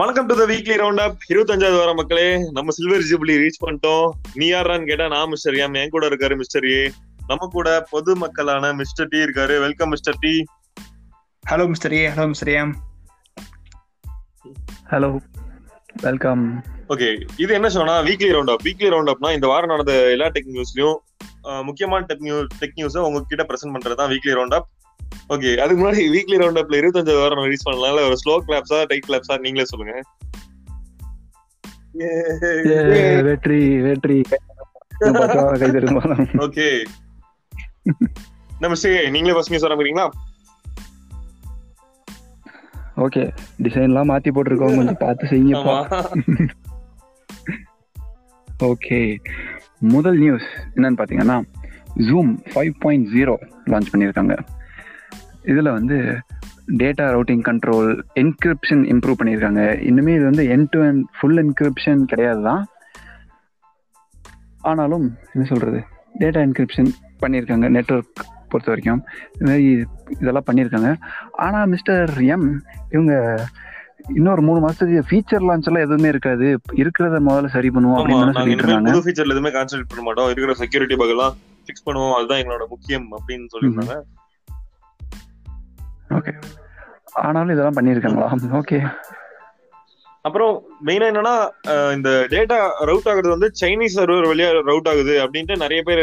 வணக்கம் to the weekly round up இருபத்தஞ்சாவது வாரம் மக்களே நம்ம சில்வர் ஜூப்ளி ரீச் பண்ணிட்டோம். நீ யாரான்னு கேட்டா நான் மிஸ்டர் எம் என் கூட இருக்காரு மிஸ்டர் ஏ நம்ம கூட பொது மக்களான மிஸ்டர் டி இருக்காரு. Welcome mister T hello mister A hello mister M hello welcome okay இது என்ன சொன்னா weekly round up weekly round அப்னா இந்த வாரம் நடந்த எல்லா டெக் நியூஸ்லயும் முக்கியமான டெக் நியூஸ் டெக் நியூஸை உங்ககிட்ட பிரசன்ட் பண்றது தான் வீக்லி ரவுண்ட் அப் ஓகே அதுக்கு முன்னாடி வீக்லி ரவுண்ட் அப்ல இருபத்தஞ்சாவது வாரம் ரிலீஸ் பண்ணனால ஒரு ஸ்லோ கிளாப்ஸா டைட் கிளாப்ஸா நீங்களே சொல்லுங்க. வெற்றி வெற்றி. ஓகே நம்ம சரி நீங்களே ஃபர்ஸ்ட் நியூஸ் ஆரம்பிக்கிறீங்களா ஓகே டிசைன்லாம் மாத்தி போட்டிருக்கோம். கொஞ்சம் பார்த்து செய்யுங்கப்பா ஓகே முதல் நியூஸ் என்னன்னு பார்த்தீங்கன்னா Zoom five point zero launch பண்ணியிருக்காங்க. இதில் வந்து data routing control encryption improve பண்ணியிருக்காங்க. இன்னுமே இது வந்து end to end full encryption கிடையாது தான் ஆனாலும் என்ன சொல்கிறது டேட்டா என்கிரிப்ஷன் பண்ணியிருக்காங்க நெட்ஒர்க் பொறுத்த வரைக்கும் இது மாதிரி இதெல்லாம் பண்ணியிருக்காங்க. ஆனால் மிஸ்டர் எம் இவங்க இன்னொரு மூணு மாசத்துக்கு ஃபீச்சர் லான்ச் எல்லாம் எதுவுமே இருக்காது. இருக்கிறத முதல்ல சரி பண்ணுவோம் அப்படின்னு சொல்லிட்டு இருக்காங்க. புது ஃபீச்சர்ல எதுவுமே கான்சென்ட்ரேட் பண்ண மாட்டோம். இருக்கிற செக்யூரிட்டி பக் எல்லாம் ஃபிக்ஸ் பண்ணுவோம். அதுதான் எங்களோட முக்கியம் அப்படின்னு சொல்லியிருந்தாங்க. ஓகே ஆனாலும் இதெல்லாம் பண்ணியிருக்காங்களா? ஓகே அப்புறம் மெயினா என்னன்னா இந்த டேட்டா ரவுட் ஆகுறது வந்து சைனீஸ் சர்வர் வழியா ரவுட் ஆகுது அப்படின்ட்டு நிறைய பேர்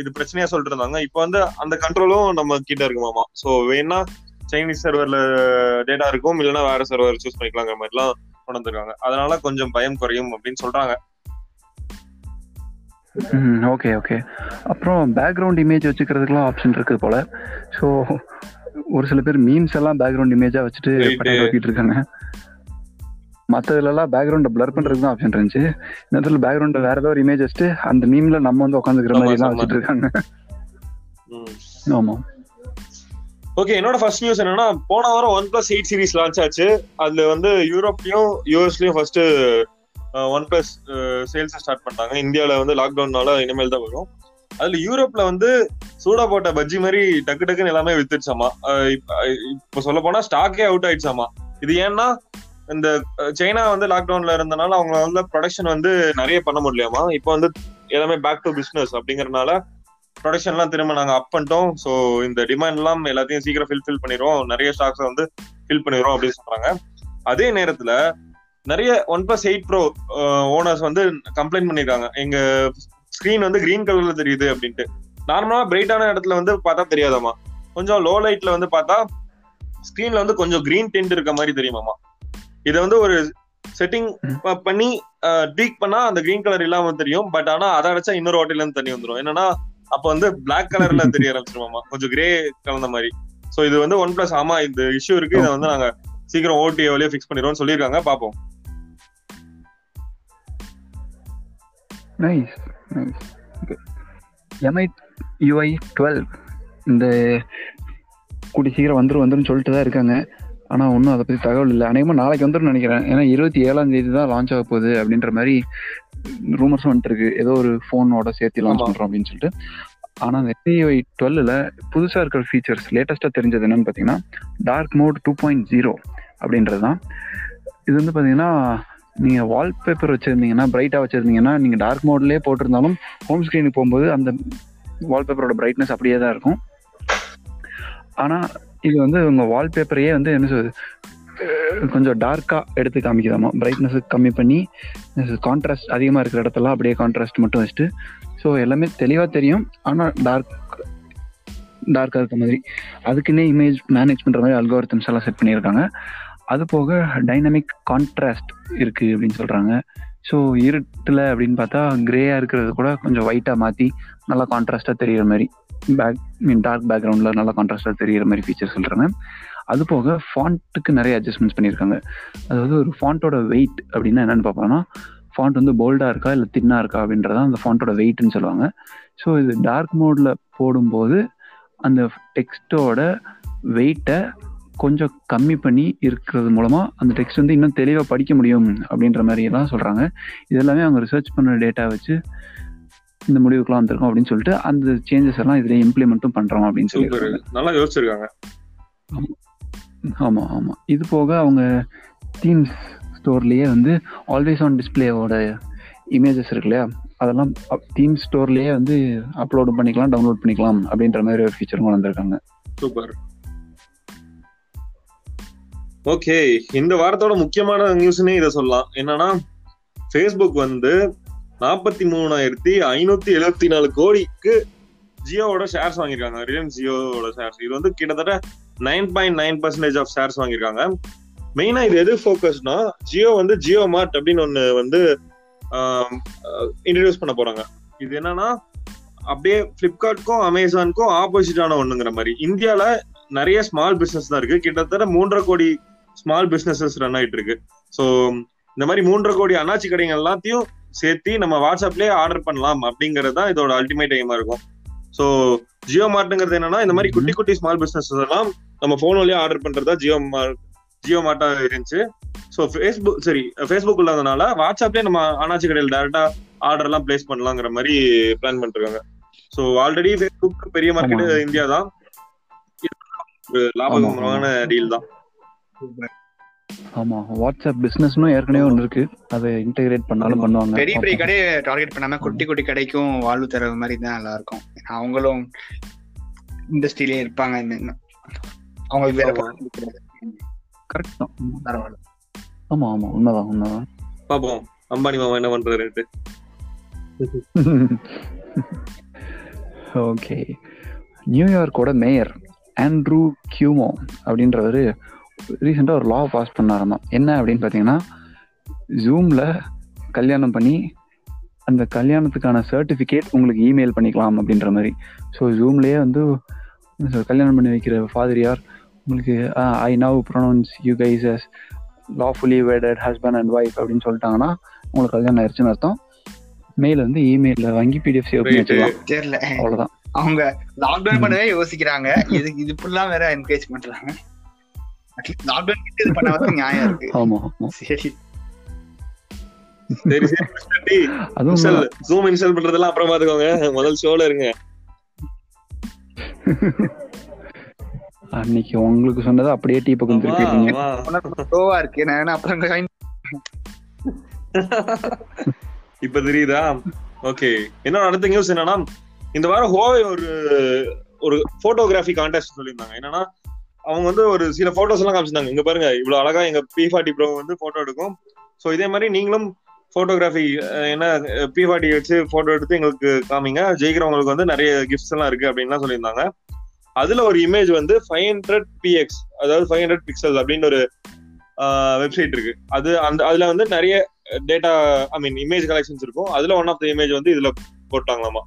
இது பிரச்சனையா சொல்லிட்டு இருந்தாங்க. இப்போ வந்து அந்த கண்ட்ரோலும் நம்ம கிட்ட இருக்குமாமா சோ வேணா சைனீஸ் சர்வர்ல டேட்டா இருக்கும் இல்லைன்னா வேற சர்வர் சூஸ் பண்ணிக்கலாங்கிற மாதிரிலாம் கொண்டு வந்திருக்காங்க அதனால கொஞ்சம் பயம் குறையும் அப்படின்னு சொல்றாங்க. ஓகே ஓகே அப்புறம் பேக்ரவுண்ட் இமேஜ் வச்சுக்கிறதுக்குலாம் ஆப்ஷன் இருக்குது போல. ஸோ ஒரு சில பேர் மீம்ஸ் எல்லாம் பேக்ரவுண்ட் இமேஜா வச்சுட்டு. படம் ஓட்டிட்டு இருக்காங்க. மற்றதுலலாம் பேக்ரவுண்டை பிளர் பண்றதுக்கு தான் ஆப்ஷன் இருந்துச்சு. இந்த இடத்துல பேக்ரவுண்டை வேற ஏதோ ஒரு இமேஜ் வச்சுட்டு அந்த மீம்ல நம்ம வந்து உட்காந்துக்கிற மாதிரி எல்லாம் ஆமா. வச்சுட்டு இருக்காங்க. ஆமா. ஓகே என்னோட ஃபர்ஸ்ட் நியூஸ் என்னன்னா போன வாரம் one plus eight series launch ஆச்சு. அதுல வந்து யூரோப்லயும் யூஎஸ்லயும் first one plus sales start பண்ணிட்டாங்க. இந்தியால வந்து லாக்டவுன்னால இனிமேல் தான் வரும். அதுல யூரோப்ல வந்து சூடா போட்ட பஜ்ஜி மாதிரி டக்கு டக்குன்னு எல்லாமே வித்துடுச்சாமா. இப்ப- சொல்ல போனா ஸ்டாக்கே அவுட் ஆயிடுச்சாமா. இது ஏன்னா இந்த சைனா வந்து லாக்டவுன்ல இருந்தனால அவங்க வந்து ப்ரொடக்ஷன் வந்து நிறைய பண்ண முடியலையாமா. இப்போ வந்து எல்லாமே பேக் டு பிசினஸ் அப்படிங்கறதுனால ப்ரொடக்ஷன்லாம் திரும்ப நாங்க அப் பண்ணிட்டோம். ஸோ இந்த டிமாண்ட் எல்லாம் எல்லாத்தையும் சீக்கிரம் ஃபில் ஃபில் பண்ணிடுவோம். நிறைய ஸ்டாக்ஸ் வந்து ஃபில் பண்ணிடுவோம் அப்படின்னு சொல்றாங்க. அதே நேரத்துல நிறைய one plus eight pro owners வந்து கம்ப்ளைண்ட் பண்ணிருக்காங்க. எங்க ஸ்கிரீன் வந்து கிரீன் கலர்ல தெரியுது அப்படின்ட்டு. நார்மலா பிரைட்டான இடத்துல வந்து பார்த்தா தெரியாதாமா கொஞ்சம் லோ லைட்ல வந்து பார்த்தா ஸ்கிரீன்ல வந்து கொஞ்சம் கிரீன் டென்ட் இருக்க மாதிரி தெரியுமாமா இதை வந்து ஒரு செட்டிங் பண்ணி ட்வீக் பண்ணா அந்த கிரீன் கலர் இல்லாம தெரியும். பட் ஆனா அதை அடைச்சா இன்னொரு ஹோட்டல்ல இருந்து தண்ணி வந்துரும். என்னன்னா அப்ப வந்து பிளாக் கலர்ல தெரிய ஆரம்பிச்சிருமாமா கொஞ்சம் கிரே கலந்த மாதிரி. சோ இது வந்து ஒன் பிளஸ் ஆமா இந்த இஷ்யூ இருக்கு. இதை வந்து நாங்க சீக்கிரம் ஓடி வழியா ஃபிக்ஸ் பண்ணிடுவோம் சொல்லியிருக்காங்க. பாப்போம். நைஸ் எம்ஐ யூஐ டுவெல் இந்த கூடி சீக்கிரம் வந்துரும் வந்துரும் சொல்லிட்டு தான் இருக்காங்க. ஆனால் ஒன்றும் அதை பற்றி தகவல் இல்லை. அநேகமாக நாளைக்கு வந்துடும் நினைக்கிறேன். ஏன்னா இருபத்தி ஏழாம் தேதி தான் லான்ச் ஆக போகுது அப்படின்ற மாதிரி ரூமர்ஸ் வந்துட்டு இருக்கு. ஏதோ ஒரு ஃபோனோட சேர்த்து லான்ச். பண்ணுறோம் அப்படின்னு சொல்லிட்டு. ஆனால் அந்த எம்ஐ டுவெல்லில் புதுசாக இருக்கிற ஃபீச்சர்ஸ் லேட்டஸ்ட்டாக தெரிஞ்சது என்னன்னு பார்த்தீங்கன்னா dark mode two point zero அப்படின்றது தான். இது வந்து பார்த்தீங்கன்னா நீங்கள் வால்பேப்பர் வச்சுருந்தீங்கன்னா பிரைட்டாக வச்சுருந்தீங்கன்னா நீங்கள் டார்க் மோட்லேயே போட்டிருந்தாலும் ஹோம் ஸ்க்ரீனுக்கு போகும்போது அந்த வால்பேப்பரோட பிரைட்னஸ் அப்படியே தான் இருக்கும். ஆனால் இது வந்து உங்கள் வால்பேப்பரையே வந்து என்ன சொல்றது கொஞ்சம் டார்க்காக எடுத்து காமிக்குதாமா? பிரைட்னஸ் கம்மி பண்ணி கான்ட்ராஸ்ட் அதிகமாக இருக்கிற இடத்துல அப்படியே கான்ட்ராஸ்ட் மட்டும் வச்சுட்டு ஸோ எல்லாமே தெளிவாக தெரியும். ஆனால் டார்க் டார்க்காக இருக்க மாதிரி. அதுக்குன்னே இமேஜ் மேனேஜ் பண்ணுற மாதிரி அல்காரிதம்ஸ் எல்லாம் செட் பண்ணியிருக்காங்க. அது போக டைனமிக் கான்ட்ராஸ்ட் இருக்குது அப்படின்னு சொல்கிறாங்க ஸோ இருட்டில் அப்படின்னு பார்த்தா கிரேயாக இருக்கிறது கூட கொஞ்சம் ஒயிட்டாக மாற்றி நல்லா கான்ட்ராஸ்டாக தெரிகிற மாதிரி பேக் மீன் டார்க் பேக்ரவுண்டில் நல்லா கான்ட்ராஸ்டாக தெரிகிற மாதிரி ஃபீச்சர் சொல்கிறாங்க அது போக ஃபாண்ட்டுக்கு நிறைய அட்ஜஸ்ட்மெண்ட்ஸ் பண்ணியிருக்காங்க. அதாவது ஒரு ஃபாண்ட்டோட வெயிட் அப்படின்னா என்னென்னு பார்ப்போம்னா ஃபாண்ட் வந்து போல்டாக இருக்கா இல்லை தின்னாக இருக்கா அப்படின்றத அந்த ஃபாண்ட்டோட வெயிட்னு சொல்லுவாங்க. ஸோ இது டார்க் மோடில் போடும்போது அந்த டெக்ஸ்ட்டோட வெயிட்டை கொஞ்சம் கம்மி பண்ணி இருக்கிறது மூலமா அந்த டெக்ஸ்ட் வந்து இன்னும் தெளிவாக படிக்க முடியும் அப்படின்ற மாதிரி எல்லாம் சொல்றாங்க. இது எல்லாமே அவங்க ரிசர்ச் பண்ண டேட்டா வச்சு இந்த முடிவுக்குலாம் வந்திருக்கோம் அப்படின்னு சொல்லிட்டு அந்த சேஞ்சஸ் எல்லாம் இதுல இம்ப்ளிமெண்ட்டும் பண்றோம் அப்படின்னு சொல்லி நல்லா யோசிச்சிருக்காங்க. ஆமா. ஆமா இது போக அவங்க தீம்ஸ் ஸ்டோர்லயே வந்து ஆல்வேஸ் ஆன் டிஸ்பிளேவோட இமேஜஸ் இருக்கு இல்லையா? அதெல்லாம் தீம் ஸ்டோர்லயே வந்து அப்லோட் பண்ணிக்கலாம் டவுன்லோட் பண்ணிக்கலாம் அப்படின்ற மாதிரி ஒரு ஃபீச்சர் கொண்டு வந்திருக்காங்க. சூப்பர். ஓகே இந்த வாரத்தோட முக்கியமான நியூஸ்னே இதை சொல்லலாம். என்னன்னா ஃபேஸ்புக் வந்து நாற்பத்தி மூணாயிரத்தி ஐநூத்தி எழுபத்தி நாலு கோடிக்கு ஜியோவோட ஷேர்ஸ் வாங்கியிருக்காங்க. ரிலையன்ஸ் ஜியோவோட ஷேர்ஸ் இது வந்து கிட்டத்தட்ட nine point nine percentage of shares வாங்கியிருக்காங்க. மெயினா இது எது ஃபோக்கஸ்னா ஜியோ வந்து ஜியோ மார்ட் அப்படின்னு ஒன்று வந்து இன்ட்ரடியூஸ் பண்ண போறாங்க. இது என்னன்னா அப்படியே பிளிப்கார்ட்க்கும் அமேசானுக்கும் ஆப்போசிட்டான ஒண்ணுங்கிற மாதிரி. இந்தியால நிறைய ஸ்மால் பிசினஸ் தான் இருக்கு. கிட்டத்தட்ட மூன்றரை கோடி ஸ்மால் பிசினஸஸ் ரன் ஆயிட்டு இருக்கு ஸோ இந்த மாதிரி மூன்றரை கோடி அண்ணாச்சி கடைகள் எல்லாத்தையும் சேர்த்து நம்ம வாட்ஸ்அப்லயே ஆர்டர் பண்ணலாம் அப்படிங்கிறது தான் இதோட அல்டிமேட் எய்மா இருக்கும். ஸோ ஜியோ மார்ட்டுங்கிறது என்னன்னா இந்த மாதிரி குட்டி குட்டி ஸ்மால் பிசினஸ் எல்லாம் நம்ம போன் வழியா ஆர்டர் பண்றதா ஜியோ மார்ட் ஜியோ மார்ட்டா இருந்துச்சு. ஸோ ஃபேஸ்புக் சரி ஃபேஸ்புக் இல்லாதனால வாட்ஸ்அப்லயே நம்ம அண்ணாச்சி கடையில் டேரக்டா ஆர்டர் எல்லாம் பிளேஸ் பண்ணலாங்கிற மாதிரி பிளான் பண்ணிருக்காங்க. ஸோ ஆல்ரெடி ஃபேஸ்புக் பெரிய மார்க்கெட். இந்தியா தான். லாபகரமான டீல் தான். ஆமா வாட்ஸ்அப் பிசினஸ்னும் ஏற்கனவே ஒன்று இருக்கு. அதை இன்டகிரேட் பண்ணாலும் பண்ணுவாங்க. பெரிய பெரிய. கடையை டார்கெட் பண்ணாம குட்டி குட்டி கடைக்கும் வாழ்வு தர மாதிரி தான் நல்லா இருக்கும் அவங்களும் இண்டஸ்ட்ரியிலே இருப்பாங்க. அவங்களுக்கு வேற. கரெக்ட் தான். ஆமா. பரவாயில்ல. ஆமா ஆமா. உண்மைதான் உண்மைதான். பாப்போம். அம்பானி மாமா என்ன பண்றாருன்ட்டு ஓகே நியூயார்க்கோட மேயர் ஆண்ட்ரூ கியூமோ அப்படின்றவர் ரீசெண்டாக ஒரு லா பாஸ் பண்ணாராமா. என்ன அப்படின்னு பார்த்தீங்கன்னா ஜூமில் கல்யாணம் பண்ணி அந்த கல்யாணத்துக்கான சர்டிஃபிகேட் உங்களுக்கு இமெயில் பண்ணிக்கலாம் அப்படின்ற மாதிரி. ஸோ ஜூம்லேயே வந்து கல்யாணம் பண்ணி வைக்கிற ஃபாதரியார் உங்களுக்கு I now pronounce you guys as lawfully wedded husband and wife அப்படின்னு சொல்லிட்டாங்கன்னா உங்களுக்கு கல்யாணம் ஆயிடுச்சுன்னு அர்த்தம். மெயில் வந்து இமெயிலில் வாங்கி பிடிஎஃப் சேவ் பண்ணி. வச்சுக்கலாம் தெரியல. அவங்க லாக்டவுன் பண்ணவே யோசிக்கிறாங்க. இது இது இப்படிலாம் வேற என்கரேஜ் பண்றாங்க லாக்டவுன் கிட்ட இது பண்ண நியாயம் இருக்கு. ஆமா சரி. zoom install பண்றதெல்லாம் அப்புறம் பாத்துக்கோங்க முதல் ஷோல இருங்க. அன்னைக்கு உங்களுக்கு சொன்னதை அப்படியே டீ பக்கம். ஸ்லோவா இருக்கு. நான் அப்புறம் இப்ப தெரியுதா? ஓகே என்னோட அடுத்த நியூஸ் என்னன்னா இந்த வாரம் ஹோவை ஒரு ஒரு போட்டோகிராஃபி கான்டெஸ்ட் சொல்லியிருந்தாங்க. என்னன்னா அவங்க வந்து ஒரு சில போட்டோஸ் எல்லாம் காமிச்சிருந்தாங்க. இங்க பாருங்க இவ்வளவு அழகா எங்க பி ஃபார்ட்டி ப்ரோ வந்து போட்டோ எடுக்கும். சோ இதே மாதிரி நீங்களும் போட்டோகிராஃபி என்ன பி ஃபார்ட்டி வச்சு போட்டோ எடுத்து எங்களுக்கு காமிங்க. ஜெயிக்கிறவங்களுக்கு வந்து நிறைய கிஃப்ட்ஸ் எல்லாம் இருக்கு அப்படின்லாம் சொல்லியிருந்தாங்க. அதுல ஒரு இமேஜ் வந்து ஃபைவ் ஹண்ட்ரட் பிஎக்ஸ் அதாவது ஃபைவ் ஹண்ட்ரட் பிக்சல் அப்படின்னு ஒரு வெப்சைட் இருக்கு. அது அந்த அதுல வந்து நிறைய data I mean image collections இருக்கும். அதுல ஒன் ஆஃப் த இமேஜ் வந்து இதுல போட்டாங்களாமா.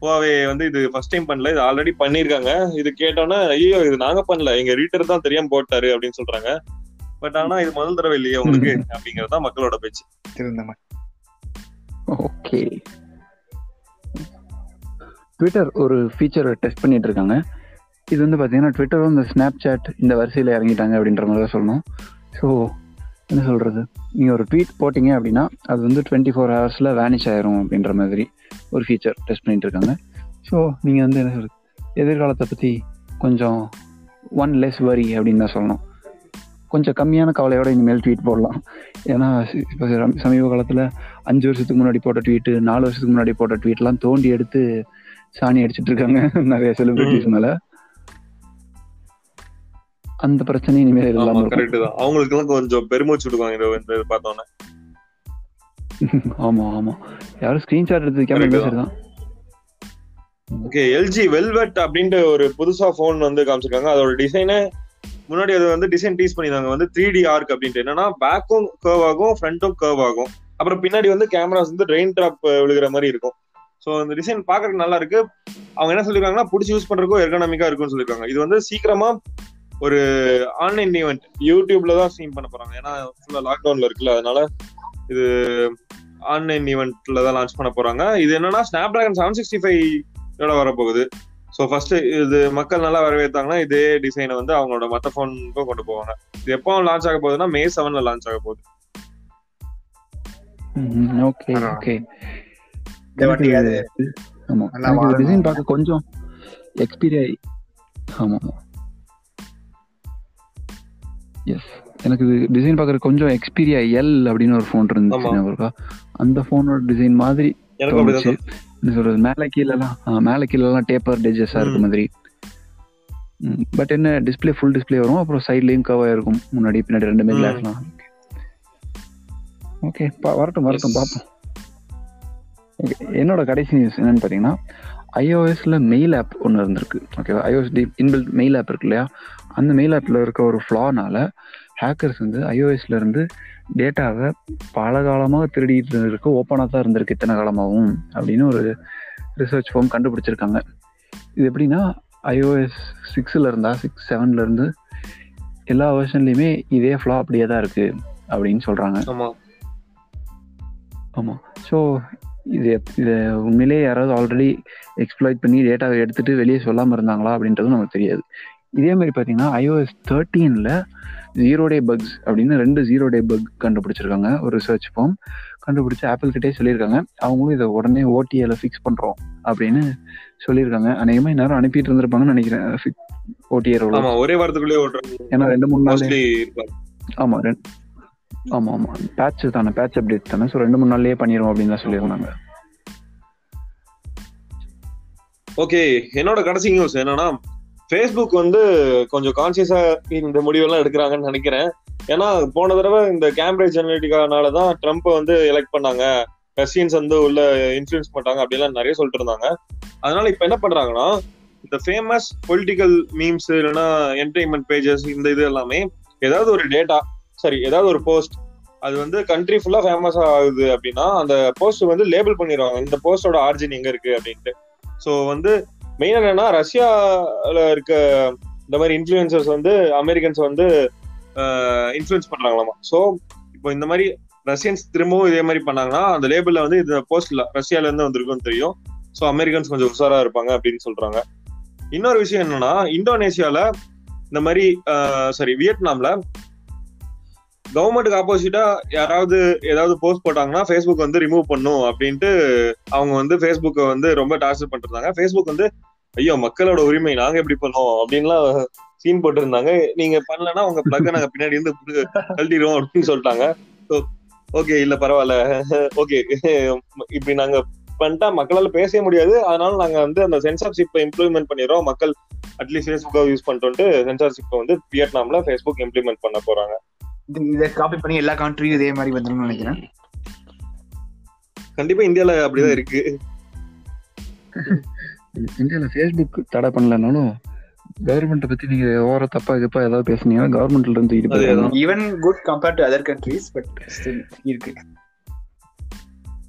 ஹுவாவே வந்து இது ஃபர்ஸ்ட் டைம் பண்ணல. இது ஆல்ரெடி பண்ணிருக்காங்க. இது கேட்டோன்னே ஐயோ இது நாங்க பண்ணல. எங்க ரீட்டர் தான் தெரியாம போட்டாரு அப்படின்னு சொல்றாங்க. பட் ஆனா இது முதல் தடவை இல்லையே உங்களுக்கு அப்படிங்கறது தான் மக்களோட பேச்சு. ஓகே. ட்விட்டர் ஒரு ஃபீச்சர் டெஸ்ட் பண்ணிட்டு இருக்காங்க. இது வந்து பார்த்தீங்கன்னா ட்விட்டரும் இந்த ஸ்னாப் சாட் இந்த வரிசையில் இறங்கிட்டாங்க அப்படின்ற மாதிரி தான் சொல்லணும். ஸோ என்ன சொல்கிறது நீங்கள் ஒரு ட்வீட் போட்டிங்க அப்படின்னா அது வந்து டுவெண்ட்டி ஃபோர் ஹவர்ஸில் வேனிஷ் ஆயிரும் அப்படின்ற மாதிரி. ஒரு ஃபீச்சர் டெஸ்ட் பண்ணிட்டு இருக்காங்க ஸோ நீங்கள் வந்து என்ன சொல்றது? எதிர்காலத்தை பற்றி கொஞ்சம் ஒன் லெஸ் வரி அப்படின்னு தான் சொல்லணும். கொஞ்சம் கம்மியான கவலையோட இனிமேல் ட்வீட் போடலாம். ஏன்னா இப்போ சமீப காலத்தில் அஞ்சு வருஷத்துக்கு முன்னாடி போட்ட ட்வீட்டு நாலு வருஷத்துக்கு முன்னாடி போட்ட ட்வீட்லாம் தோண்டி எடுத்து சாணி அடிச்சிட்டு இருக்காங்க நிறைய செலிபிரிட்டிஸ் மேல. அந்த பிரச்சனை இனிமேல் இல்லாம கரெக்ட் தான். அவங்களுக்கு எல்லாம் கொஞ்சம் பெருமூச்சு விடுவாங்க இந்த பார்த்தோன்னே. ஆமா ஆமா. யாரும் ஸ்கிரீன்ஷாட் எடுத்து கேமரா தான். சரிதான். ஓகே எல்ஜி வெல்வெட் அப்படின்ட்டு ஒரு புதுசா போன் வந்து காமிச்சிருக்காங்க. அதோட டிசைனே முன்னாடி அது வந்து டிசைன் டீஸ் பண்ணிருந்தாங்க வந்து த்ரீ டி ஆர்க் அப்படின்ட்டு. என்னன்னா பேக்கும் கர்வ் ஆகும் ஃப்ரண்ட்டும் கர்வ் ஆகும். அப்புறம் பின்னாடி வந்து கேமராஸ் வந்து ரெயின் டிராப் விழுகிற மாதிரி இருக்கும். ஸோ அந்த டிசைன் பாக்குறதுக்கு நல்லா இருக்கு. அவங்க என்ன சொல்லிருக்காங்கன்னா பிடிச்சி யூஸ் பண்றதுக்கும் எர்கனாமிக்கா இருக்கும்னு சொல்லிருக்காங்க. இது வந்து சீக்கிரமா ஒரு ஆன்லைன் ஈவெண்ட் யூடியூப்ல தான் ஸ்ட்ரீம் பண்ண போறாங்க. ஏன்னா ஃபுல்லா லாக்டவுன்ல இருக்குல்ல அதனால இது ஆன்லைன் ஈவெண்ட்ல தான் லான்ச் பண்ண போறாங்க. இது என்னன்னா Snapdragon seven sixty five இதோட வரப்போகுது. ஸோ ஃபர்ஸ்ட் இது மக்கள் நல்லா வரவேற்றாங்கன்னா இதே டிசைனை வந்து அவங்களோட மற்ற ஃபோனுக்கும் கொண்டு போவாங்க. இது எப்போ லான்ச் ஆக போகுதுன்னா மே செவன்ல லான்ச் ஆக போகுது. ஓகே. ஓகே. டிசைன் பார்க்க கொஞ்சம் எக்ஸ்பீரியா ஆமா. எஸ் எனக்கு இது டிசைன் பார்க்குறது கொஞ்சம் எக்ஸ்பீரியா எல் அப்படின்னு ஒரு ஃபோன் இருந்துச்சு இருக்கா? அந்த ஃபோனோட டிசைன் மாதிரி என்ன சொல்றது? மேல கீழலாம் மேல கீழலாம் டேப்பர் டெஜஸா இருக்க. மாதிரி. பட் என்ன டிஸ்ப்ளே ஃபுல் டிஸ்ப்ளே வரும். அப்புறம் சைட்லயும் கவர் இருக்கும். முன்னாடி பின்னாடி ரெண்டுமே ம். கிளாஸ்லாம் ஓகே வரட்டும் வரட்டும். பார்ப்போம். Okay, என்னோட கடைசி நியூஸ் என்னன்னு பார்த்தீங்கன்னா ஐஓஎஸ்ல மெயில் ஆப் ஒன்று இருந்திருக்கு. ஓகேவா ஐஓஎஸ் டி இன்பில்ட் மெயில் ஆப் இருக்கு இல்லையா? அந்த மெயில் ஆப்ல இருக்க ஒரு ஃப்ளானால ஹேக்கர்ஸ் வந்து ஐஓஎஸ்ல இருந்து டேட்டாவை பல காலமாக திருடிட்டு இருக்கு ஓப்பனாக தான் இருந்திருக்கு இத்தனை காலமாகவும் அப்படின்னு ஒரு ரிசர்ச் ஃபார்ம் கண்டுபிடிச்சிருக்காங்க. இது எப்படின்னா ஐஓஎஸ் சிக்ஸில் இருந்தா சிக்ஸ் செவன்ல இருந்து எல்லா வெர்ஷன்லையுமே இதே ஃப்ளா அப்படியே தான் இருக்கு அப்படின்னு சொல்றாங்க. ஆமா. ஆமாம் ஸோ இது இது உண்மையிலேயே யாராவது ஆல்ரெடி எக்ஸ்ப்ளாய்ட் பண்ணி டேட்டாவை எடுத்துட்டு வெளியே சொல்லாமல் இருந்தாங்களா அப்படின்றதும் நமக்கு தெரியாது. இதே மாதிரி பார்த்தீங்கன்னா ஐஓஎஸ் தேர்ட்டீனில் ஜீரோ டே பக்ஸ் அப்படின்னு ரெண்டு ஜீரோ டே பக் கண்டுபிடிச்சிருக்காங்க. ஒரு ரிசர்ச் ஃபார்ம் கண்டுபிடிச்சு ஆப்பிள் கிட்டே சொல்லியிருக்காங்க. அவங்களும் இதை உடனே ஓடிஏல ஃபிக்ஸ் பண்ணுறோம் அப்படின்னு சொல்லியிருக்காங்க. அநேகமாக நேரம் அனுப்பிட்டு இருந்திருப்பாங்கன்னு நினைக்கிறேன். ஓடிஏ ஒரே வாரத்துக்குள்ளே ஏன்னா ரெண்டு மூணு நாள். மோஸ்ட்லி இருப்பாங்க. ஆமா ரெண்டு ஆமா ஆமா. பேட்ச் தானே பேட்ச் அப்டேட் தானே. ஸோ ரெண்டு மூணு நாள்லயே பண்ணிடுவோம் அப்படின்னு தான் சொல்லியிருந்தாங்க. ஓகே என்னோட கடைசி நியூஸ் என்னன்னா ஃபேஸ்புக் வந்து கொஞ்சம் கான்சியஸா இந்த முடிவெல்லாம் எடுக்கிறாங்கன்னு நினைக்கிறேன். ஏன்னா போன தடவை இந்த கேம்பிரிட்ஜ் ஜெனலிட்டிக்கானால தான் ட்ரம்ப் வந்து எலெக்ட் பண்ணாங்க. ரஷ்யன்ஸ் வந்து உள்ள இன்ஃபுளுன்ஸ் பண்ணாங்க அப்படிலாம் நிறைய சொல்லிட்டு இருந்தாங்க. அதனால இப்ப என்ன பண்றாங்கன்னா இந்த ஃபேமஸ் பொலிட்டிக்கல் மீம்ஸ் இல்லைன்னா என்டர்டைன்மெண்ட் பேஜஸ் இந்த இது எல்லாமே ஏதாவது ஒரு டேட்டா சரி ஏதாவது ஒரு போஸ்ட் அது வந்து கண்ட்ரி ஃபுல்லா ஃபேமஸ் ஆகுது அப்படின்னா அந்த போஸ்ட் வந்து லேபிள் பண்ணிடுவாங்க. இந்த போஸ்டோட ஆர்ஜின் எங்க இருக்கு அப்படின்ட்டு. ஸோ வந்து மெயின் என்னன்னா ரஷ்யால இருக்க இந்த மாதிரி இன்ஃபுளுசர்ஸ் வந்து அமெரிக்கன்ஸ் வந்து இன்ஃபுளுன்ஸ் பண்றாங்களாமா. ஸோ இப்போ இந்த மாதிரி ரஷ்யன்ஸ் திரும்பவும் இதே மாதிரி பண்ணாங்கன்னா அந்த லேபிள்ல வந்து இந்த போஸ்ட்ல ரஷ்யால இருந்து வந்திருக்கும்னு தெரியும். ஸோ அமெரிக்கன்ஸ் கொஞ்சம் உஷாரா இருப்பாங்க அப்படின்னு சொல்றாங்க. இன்னொரு விஷயம் என்னன்னா இந்தோனேஷியால இந்த மாதிரி சாரி வியட்நாம்ல கவர்மெண்ட்டுக்கு ஆப்போசிட்டா யாராவது ஏதாவது போஸ்ட் போட்டாங்கன்னா ஃபேஸ்புக் வந்து ரிமூவ் பண்ணும் அப்படின்ட்டு அவங்க வந்து ஃபேஸ்புக்கை வந்து ரொம்ப டார்ச்சர் பண்ணிருந்தாங்க ஃபேஸ்புக் வந்து ஐயோ மக்களோட உரிமை நாங்க எப்படி பண்ணோம்? அப்படின்லாம் சீன் போட்டு இருந்தாங்க நீங்க பண்ணலன்னா உங்க பிளக்க நாங்க பின்னாடி இருந்து கழட்டிடுவோம் அப்படின்னு சொல்லிட்டாங்க. ஓகே இல்ல பரவாயில்ல. ஓகே இப்படி நாங்க பண்ணிட்டா மக்களால பேசவே முடியாது. அதனால நாங்க வந்து அந்த சென்சார்ஷிப்பை இம்ப்ளிமெண்ட் பண்ணிடுறோம். மக்கள் அட்லீஸ்ட் ஃபேஸ்புக்கை யூஸ் பண்ணிட்டு சென்சார்ஷிப்பை வந்து வியட்நாம்ல ஃபேஸ்புக் இம்ப்ளிமெண்ட் பண்ண போறாங்க. இது- இதை காப்பி பண்ணி எல்லா கண்ட்ரியும் இதே மாதிரி வந்துடும் நினைக்கிறேன். கண்டிப்பா இந்தியால அப்படிதான் இருக்கு. இந்தியால ஃபேஸ்புக் தடை பண்ணலனாலும் கவர்மெண்ட்டை பத்தி நீங்க ஓர தப்பா கிப்பா ஏதாவது பேசுனீங்கன்னா கவர்மெண்ட்ல இருந்து இது அதேதான். Even good compared to other countries but still இருக்கு.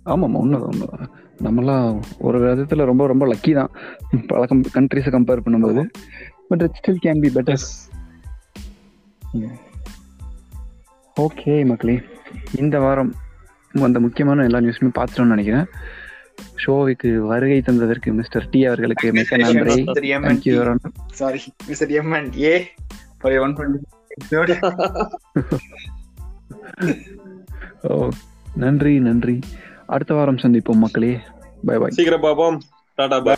ஆமாம் உண்மைதான் உண்மைதான். நம்மலாம் ஒரு விதத்துல ரொம்ப ரொம்ப லக்கி தான். பல கண்ட்ரிஸை கம்பேர் பண்ணும்போது. But it still can be better okay மக்களே. இந்த வாரம் அந்த முக்கியமான எல்லா நியூஸுமே பார்த்துட்டோம்னு நினைக்கிறேன். ஷோவுக்கு வருகை தந்ததற்கு மிஸ்டர் டி அவர்களுக்கு மிக்க நன்றி. Sorry mister M and A for one twenty O நன்றி நன்றி. அடுத்த வாரம் சந்திப்போம் மக்களே. பை பை சீக்கிரம் பாப்போம் டாடா பாய்